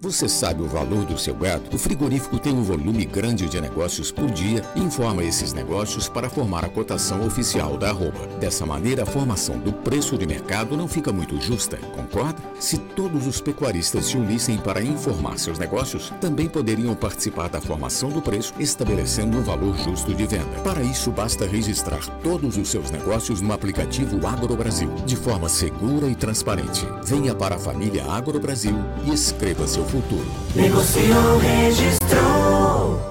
Você sabe o valor do seu gado? O frigorífico tem um volume grande de negócios por dia e informa esses negócios para formar a cotação oficial da arroba. Dessa maneira, a formação do preço de mercado não fica muito justa, concorda? Se todos os pecuaristas se unissem para informar seus negócios, também poderiam participar da formação do preço, estabelecendo um valor justo de venda. Para isso, basta registrar todos os seus negócios no aplicativo Agro Brasil, de forma segura e transparente. Venha para a família Agro Brasil e escreva seu futuro. Negociou, registrou.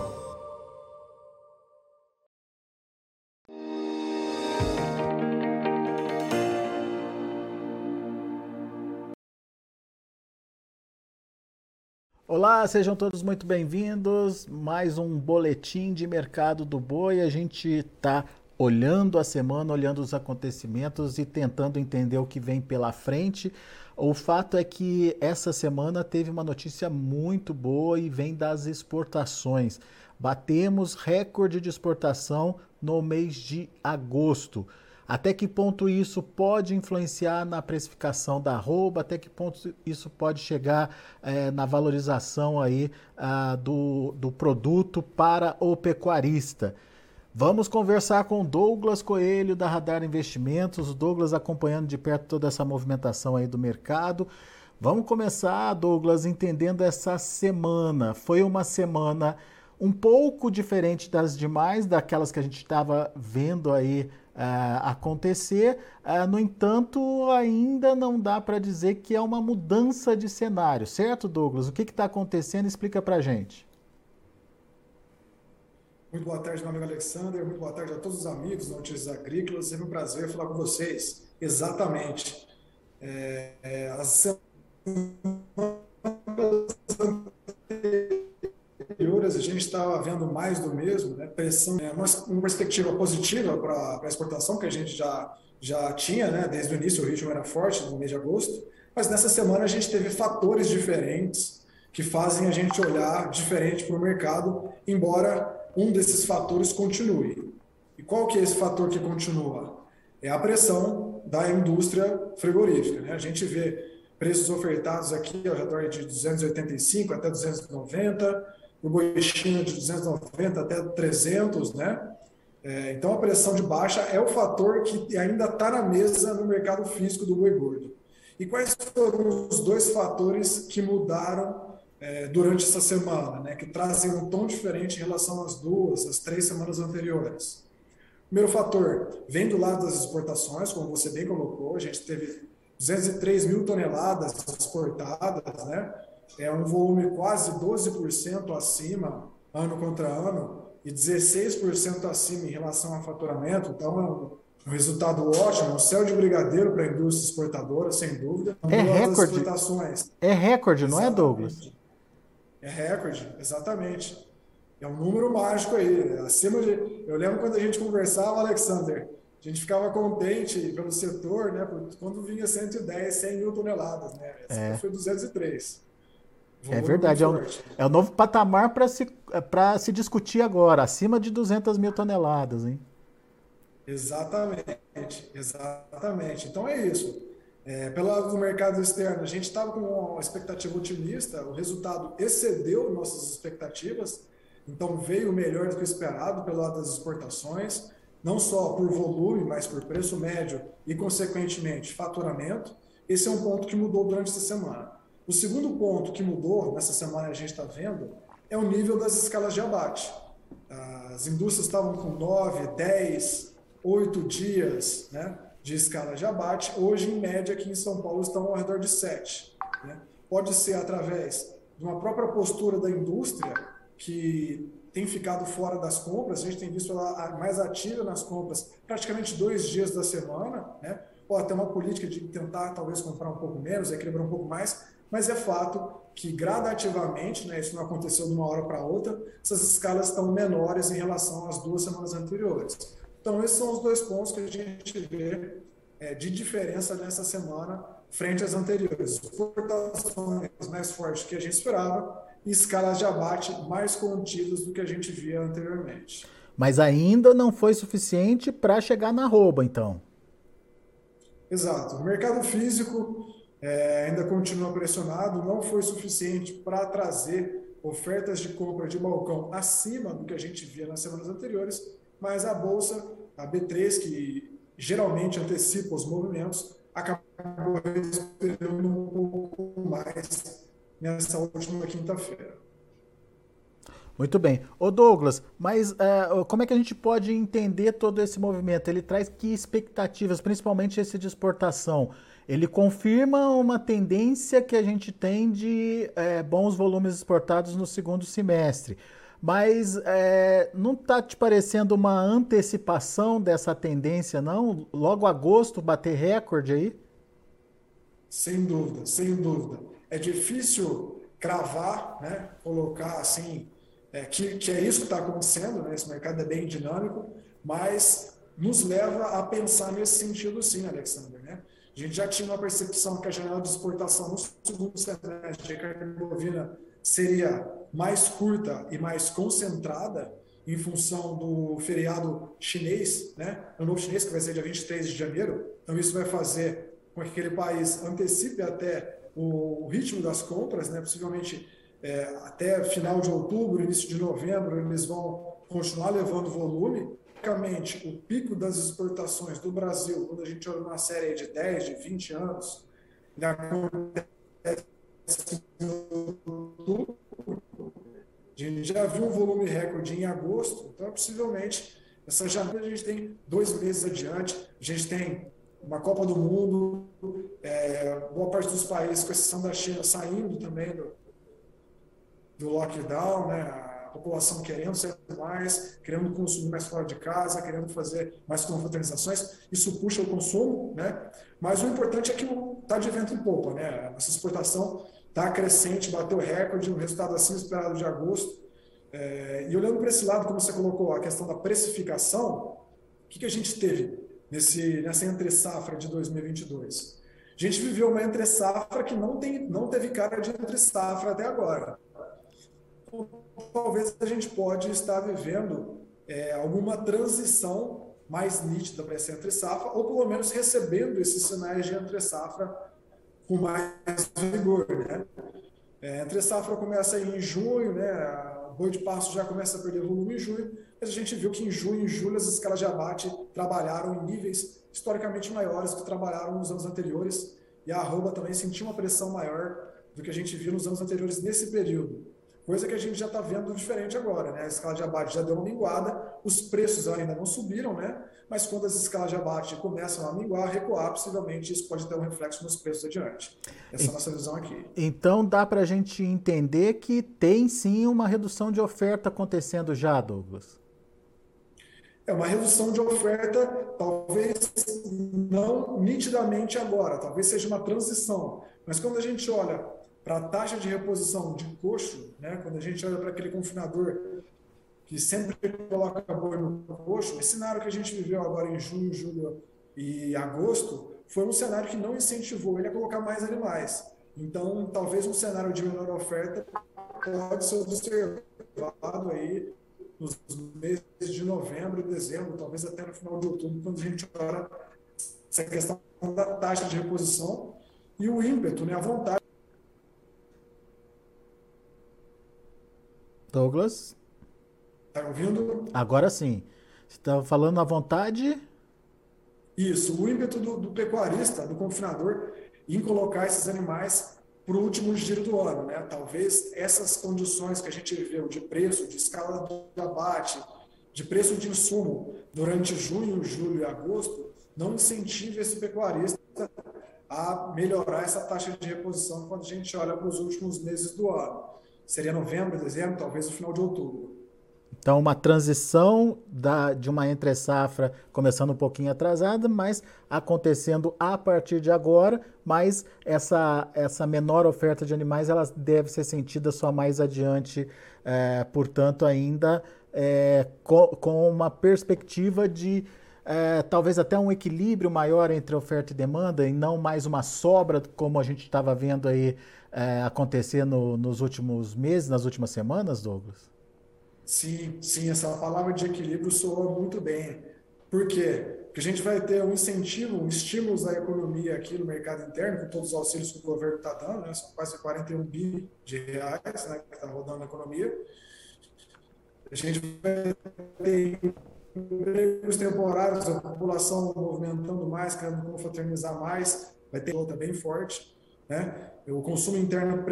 Olá, sejam todos muito bem-vindos. Mais um boletim de mercado do boi. A gente está olhando a semana, olhando os acontecimentos e tentando entender o que vem pela frente. O fato é que essa semana teve uma notícia muito boa e vem das exportações. Batemos recorde de exportação no mês de agosto. Até que ponto isso pode influenciar na precificação da arroba? Até que ponto isso pode chegar é, na valorização aí ah, do, do produto para o pecuarista? Vamos conversar com Douglas Coelho da Radar Investimentos, o Douglas acompanhando de perto toda essa movimentação aí do mercado. Vamos começar, Douglas, entendendo essa semana. Foi uma semana um pouco diferente das demais, daquelas que a gente estava vendo aí uh, acontecer. Uh, no entanto, ainda não dá para dizer que é uma mudança de cenário, certo, Douglas? O que está acontecendo? Explica para gente. Muito boa tarde, meu amigo Alexander. Muito boa tarde a todos os amigos Notícias Agrícolas. É um prazer falar com vocês. Exatamente. É, é, as anteriores a gente estava vendo mais do mesmo, né? Pressão, é, uma, uma perspectiva positiva para a exportação que a gente já, já tinha, né? Desde o início o ritmo era forte no mês de agosto, mas nessa semana a gente teve fatores diferentes que fazem a gente olhar diferente para o mercado, embora um desses fatores continue. E qual que é esse fator que continua? É a pressão da indústria frigorífica. Né? A gente vê preços ofertados aqui ao redor de 285 até 290, o boi China de 290 até 300, né? É, então a pressão de baixa é o fator que ainda está na mesa no mercado físico do boi gordo. E quais foram os dois fatores que mudaram é, durante essa semana, né, que trazem um tom diferente em relação às duas, às três semanas anteriores. Primeiro fator, vem do lado das exportações, como você bem colocou, a gente teve 203 mil toneladas exportadas, né? É um volume quase 12% acima, ano contra ano, e 16% acima em relação ao faturamento. Então, é um, um resultado ótimo, um céu de brigadeiro para a indústria exportadora, sem dúvida. É recorde. É recorde, não é, Douglas? É recorde, exatamente. É um número mágico aí. Acima de. Eu lembro quando a gente conversava, Alexander, a gente ficava contente pelo setor, né? Quando vinha 110, 100 mil toneladas, né? Essa é. foi 203. é verdade, é o, é o novo patamar para se, se discutir agora, acima de 200 mil toneladas, hein? Exatamente, exatamente. Então é isso. É, pelo lado do mercado externo, a gente estava com uma expectativa otimista, o resultado excedeu nossas expectativas, então veio melhor do que esperado pelo lado das exportações, não só por volume, mas por preço médio e, consequentemente, faturamento. Esse é um ponto que mudou durante essa semana. O segundo ponto que mudou nessa semana, a gente está vendo, é o nível das escalas de abate. As indústrias estavam com 9, 10, 8 dias, né? De escala de abate. Hoje, em média, aqui em São Paulo, estão ao redor de 7. Né? Pode ser através de uma própria postura da indústria, que tem ficado fora das compras, a gente tem visto ela mais ativa nas compras praticamente dois dias da semana, né? ou até uma política de tentar talvez comprar um pouco menos, equilibrar um pouco mais, mas é fato que gradativamente, né, isso não aconteceu de uma hora para outra, essas escalas estão menores em relação às duas semanas anteriores. Então, esses são os dois pontos que a gente vê é, de diferença nessa semana frente às anteriores. Exportações mais fortes que a gente esperava e escalas de abate mais contidas do que a gente via anteriormente. Mas ainda não foi suficiente para chegar na rouba, então. Exato. O mercado físico, é, ainda continua pressionado, não foi suficiente para trazer ofertas de compra de balcão acima do que a gente via nas semanas anteriores, mas a bolsa, a B3, que geralmente antecipa os movimentos, acabou esperando um pouco mais nessa última quinta-feira. Muito bem. Ô Douglas, mas uh, como é que a gente pode entender todo esse movimento? Ele traz que expectativas, principalmente esse de exportação? Ele confirma uma tendência que a gente tem de é, bons volumes exportados no segundo semestre. Mas é, não está te parecendo uma antecipação dessa tendência, não? Logo agosto bater recorde aí? Sem dúvida, sem dúvida. É difícil cravar, né? colocar assim, é, que, que é isso que está acontecendo, né? esse mercado é bem dinâmico, mas nos leva a pensar nesse sentido sim, Alexander. Né? A gente já tinha uma percepção que a janela de exportação no segundo semestre de carne bovina seria mais curta e mais concentrada em função do feriado chinês, né? O novo chinês, que vai ser dia 23 de janeiro. Então, isso vai fazer com que aquele país antecipe até o ritmo das compras, né? Possivelmente é, até final de outubro, início de novembro, eles vão continuar levando volume. Basicamente, o pico das exportações do Brasil, quando a gente olha uma série de 10, de 20 anos, acontece a gente já viu um volume recorde em agosto, então possivelmente essa janela a gente tem dois meses adiante, a gente tem uma Copa do Mundo, é, boa parte dos países, com exceção da China, saindo também do, do lockdown, né? a população querendo sair mais, querendo consumir mais fora de casa, querendo fazer mais confraternizações, isso puxa o consumo, né? mas o importante é que está de vento em popa, né? essa exportação está crescente, bateu recorde, um resultado acima esperado de agosto. É, e olhando para esse lado, como você colocou, a questão da precificação, o que, que a gente teve nesse, nessa entre-safra de 2022? A gente viveu uma entre-safra que não, tem, não teve cara de entre-safra até agora. Talvez a gente pode estar vivendo é, alguma transição mais nítida para essa entre-safra, ou pelo menos recebendo esses sinais de entre-safra com mais vigor, né? É, entre safra começa em junho, né? A boi de pasto já começa a perder volume em junho, mas a gente viu que em junho e julho as escalas de abate trabalharam em níveis historicamente maiores que trabalharam nos anos anteriores e a arroba também sentiu uma pressão maior do que a gente viu nos anos anteriores nesse período. Coisa que a gente já está vendo diferente agora, né? A escala de abate já deu uma minguada, os preços ainda não subiram, né? Mas quando as escalas de abate começam a minguar, recuar, possivelmente isso pode ter um reflexo nos preços adiante. Essa é a nossa visão aqui. Então dá para a gente entender que tem sim uma redução de oferta acontecendo já, Douglas. É uma redução de oferta, talvez não nitidamente agora, talvez seja uma transição. Mas quando a gente olha para a taxa de reposição de coxo, né, quando a gente olha para aquele confinador que sempre coloca boi no coxo, esse cenário que a gente viveu agora em junho, julho e agosto foi um cenário que não incentivou ele a colocar mais animais. Então, talvez um cenário de menor oferta pode ser observado aí nos meses de novembro e dezembro, talvez até no final de outubro, quando a gente olha essa questão da taxa de reposição e o ímpeto, né, a vontade Douglas? Tá ouvindo? Agora sim. Você estava falando à vontade? Isso, o ímpeto do, do, pecuarista, do confinador, em colocar esses animais para o último giro do ano. Né? Talvez essas condições que a gente viveu de preço, de escala de abate, de preço de insumo durante junho, julho e agosto, não incentive esse pecuarista a melhorar essa taxa de reposição quando a gente olha para os últimos meses do ano seria novembro, dezembro, talvez o final de outubro. Então, uma transição da, de uma entre-safra começando um pouquinho atrasada, mas acontecendo a partir de agora, mas essa, essa menor oferta de animais ela deve ser sentida só mais adiante, é, portanto, ainda é, com, com, uma perspectiva de é, talvez até um equilíbrio maior entre oferta e demanda, e não mais uma sobra, como a gente estava vendo aí é, acontecer no, nos últimos meses, nas últimas semanas, Douglas? Sim, sim, essa palavra de equilíbrio soa muito bem. Por quê? que a gente vai ter um incentivo, um estímulo à economia aqui no mercado interno, com todos os auxílios que o governo está dando, né? são quase 41 bi de reais né, que está rodando na economia. A gente vai ter empregos temporários, a população movimentando mais, querendo confraternizar mais, vai ter outra bem forte. Né? O consumo interno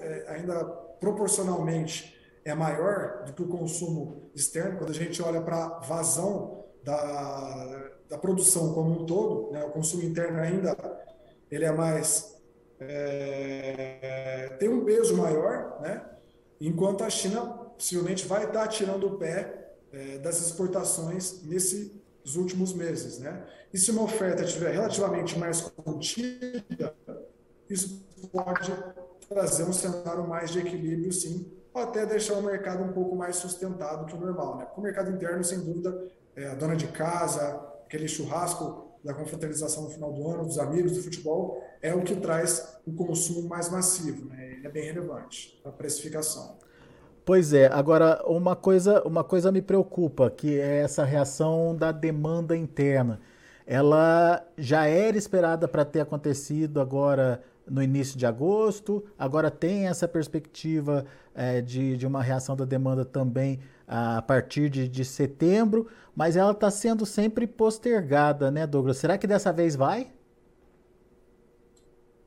é, ainda proporcionalmente é maior do que o consumo externo. Quando a gente olha para a vazão da, da produção como um todo, né? o consumo interno ainda ele é mais é, tem um peso maior, né? enquanto a China possivelmente vai estar tirando o pé é, das exportações nesses últimos meses. Né? E se uma oferta estiver relativamente mais contida, isso pode trazer um cenário mais de equilíbrio, sim, ou até deixar o mercado um pouco mais sustentado que o normal. Né? Porque o mercado interno, sem dúvida, é a dona de casa, aquele churrasco da confraternização no final do ano, dos amigos, do futebol, é o que traz o consumo mais massivo. Né? Ele é bem relevante para a precificação. Pois é, agora uma coisa, uma coisa me preocupa, que é essa reação da demanda interna. Ela já era esperada para ter acontecido agora no início de agosto, agora tem essa perspectiva é, de, de uma reação da demanda também a partir de, de setembro, mas ela está sendo sempre postergada, né, Douglas? Será que dessa vez vai?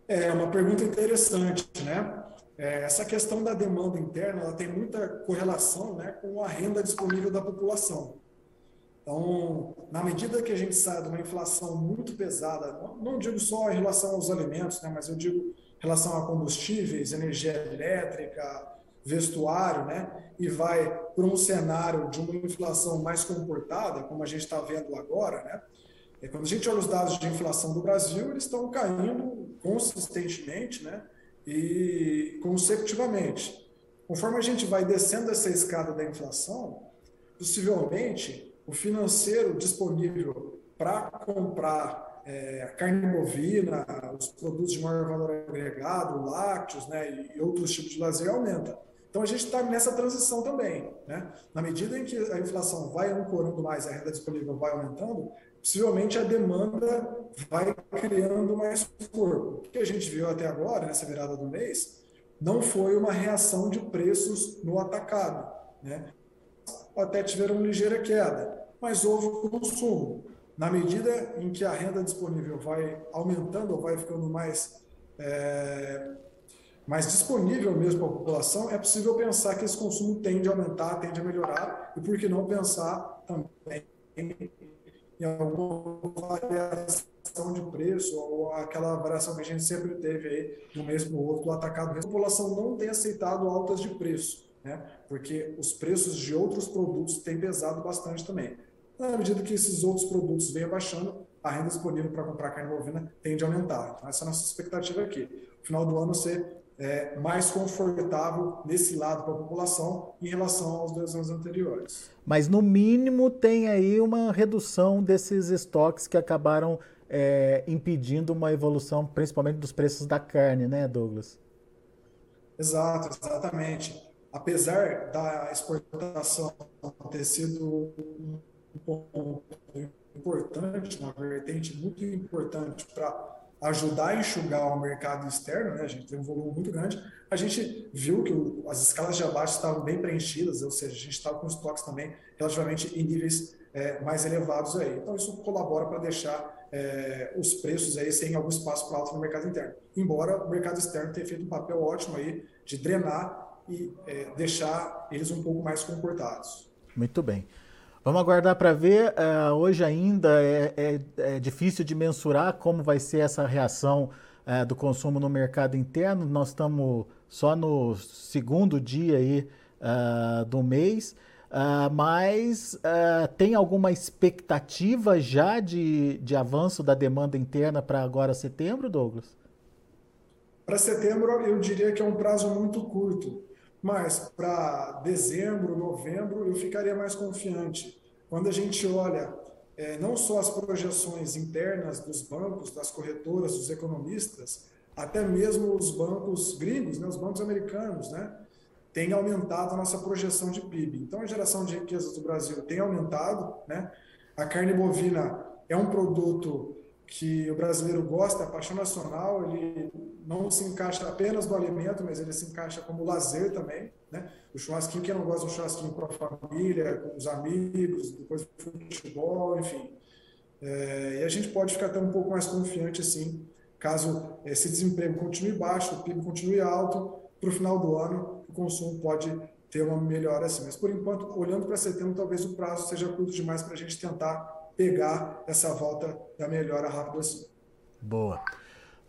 É uma pergunta interessante, né? É, essa questão da demanda interna ela tem muita correlação né, com a renda disponível da população. Então, na medida que a gente sai de uma inflação muito pesada, não, digo só em relação aos alimentos, né, mas eu digo em relação a combustíveis, energia elétrica, vestuário, né, e vai para um cenário de uma inflação mais comportada, como a gente está vendo agora, né, é quando a gente olha os dados de inflação do Brasil, eles estão caindo consistentemente, né, e consecutivamente. Conforme a gente vai descendo essa escada da inflação, possivelmente o financeiro disponível para comprar é, carne bovina, os produtos de maior valor agregado, lácteos né, e outros tipos de lazer aumenta. Então a gente está nessa transição também. Né? Na medida em que a inflação vai ancorando mais, a renda disponível vai aumentando, possivelmente a demanda vai criando mais corpo. O que a gente viu até agora, nessa virada do mês, não foi uma reação de preços no atacado. Né? Até tiveram uma ligeira queda, mas houve consumo. Na medida em que a renda disponível vai aumentando ou vai ficando mais, é, mais disponível mesmo para a população, é possível pensar que esse consumo tende a aumentar, tende a melhorar, e por que não pensar também em alguma variação de preço ou aquela variação que a gente sempre teve aí de um mês para o outro do atacado. A população não tem aceitado altas de preço, né? porque os preços de outros produtos têm pesado bastante também. Na medida que esses outros produtos vêm abaixando, a renda disponível para comprar carne bovina tende a aumentar. Então, essa é a nossa expectativa aqui. No final do ano, ser é, mais confortável nesse lado para a população em relação aos dois anos anteriores. Mas, no mínimo, tem aí uma redução desses estoques que acabaram é, impedindo uma evolução, principalmente dos preços da carne, né, Douglas? Exato, exatamente. Apesar da exportação ter sido um ponto importante, uma vertente muito importante para ajudar a enxugar o mercado externo, né? a gente tem um volume muito grande, a gente viu que o, as escalas de abate estavam bem preenchidas, ou seja, a gente estava com estoques também relativamente em níveis é, mais elevados aí. Então isso colabora para deixar é, os preços aí sem algum espaço para alto no mercado interno. Embora o mercado externo tenha feito um papel ótimo aí de drenar e é, deixar eles um pouco mais comportados. Muito bem. Vamos aguardar para ver. Uh, hoje ainda é, é, é, difícil de mensurar como vai ser essa reação uh, do consumo no mercado interno. Nós estamos só no segundo dia aí, uh, do mês. mas tem alguma expectativa já de, de avanço da demanda interna para agora setembro, Douglas? Para setembro, eu diria que é um prazo muito curto mas para dezembro, novembro, eu ficaria mais confiante. Quando a gente olha é, não só as projeções internas dos bancos, das corretoras, dos economistas, até mesmo os bancos gringos, né, os bancos americanos, né, tem aumentado a nossa projeção de PIB. Então, a geração de riquezas do Brasil tem aumentado, né? A carne bovina é um produto que o brasileiro gosta, é paixão nacional, ele não se encaixa apenas no alimento, mas ele se encaixa como lazer também, né? O churrasquinho, quem não gosta do churrasquinho com a família, com os amigos, depois futebol, enfim. É, e a gente pode ficar até um pouco mais confiante, assim, caso esse desemprego continue baixo, o PIB continue alto, para o final do ano o consumo pode ter uma melhora assim. Mas, por enquanto, olhando para setembro, talvez o prazo seja curto demais para a gente tentar pegar essa volta da melhora rápido assim. Boa.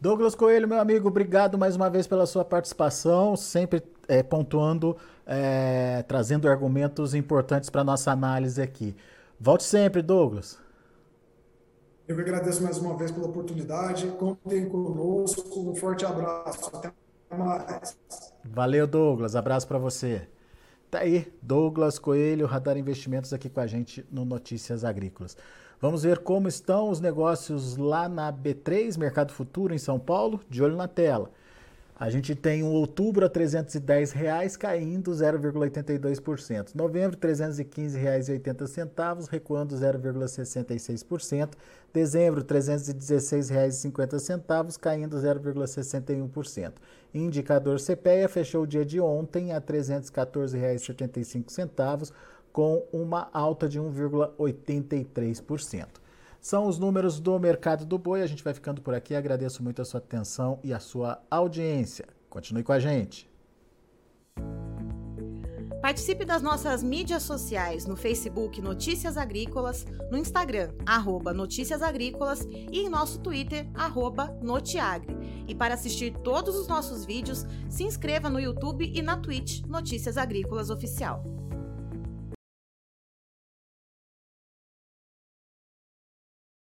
Douglas Coelho, meu amigo, obrigado mais uma vez pela sua participação, sempre é, pontuando, é, trazendo argumentos importantes para nossa análise aqui. Volte sempre, Douglas. Eu que agradeço mais uma vez pela oportunidade. Contem conosco. Um forte abraço. Até mais. Valeu, Douglas. Abraço para você. Tá aí, Douglas Coelho, Radar Investimentos aqui com a gente no Notícias Agrícolas. Vamos ver como estão os negócios lá na B3, Mercado Futuro, em São Paulo, de olho na tela. A gente tem um outubro a 310 reais, caindo 0,82%. Novembro, R$ 315,80, recuando 0,66%. Dezembro, R$ 316,50, caindo 0,61%. Indicador CPEA fechou o dia de ontem a R$ 314,75, com uma alta de 1,83%. São os números do mercado do boi. A gente vai ficando por aqui. Agradeço muito a sua atenção e a sua audiência. Continue com a gente. Participe das nossas mídias sociais no Facebook Notícias Agrícolas, no Instagram, arroba Notícias Agrícolas e em nosso Twitter, arroba Notiagre. E para assistir todos os nossos vídeos, se inscreva no YouTube e na Twitch Notícias Agrícolas Oficial.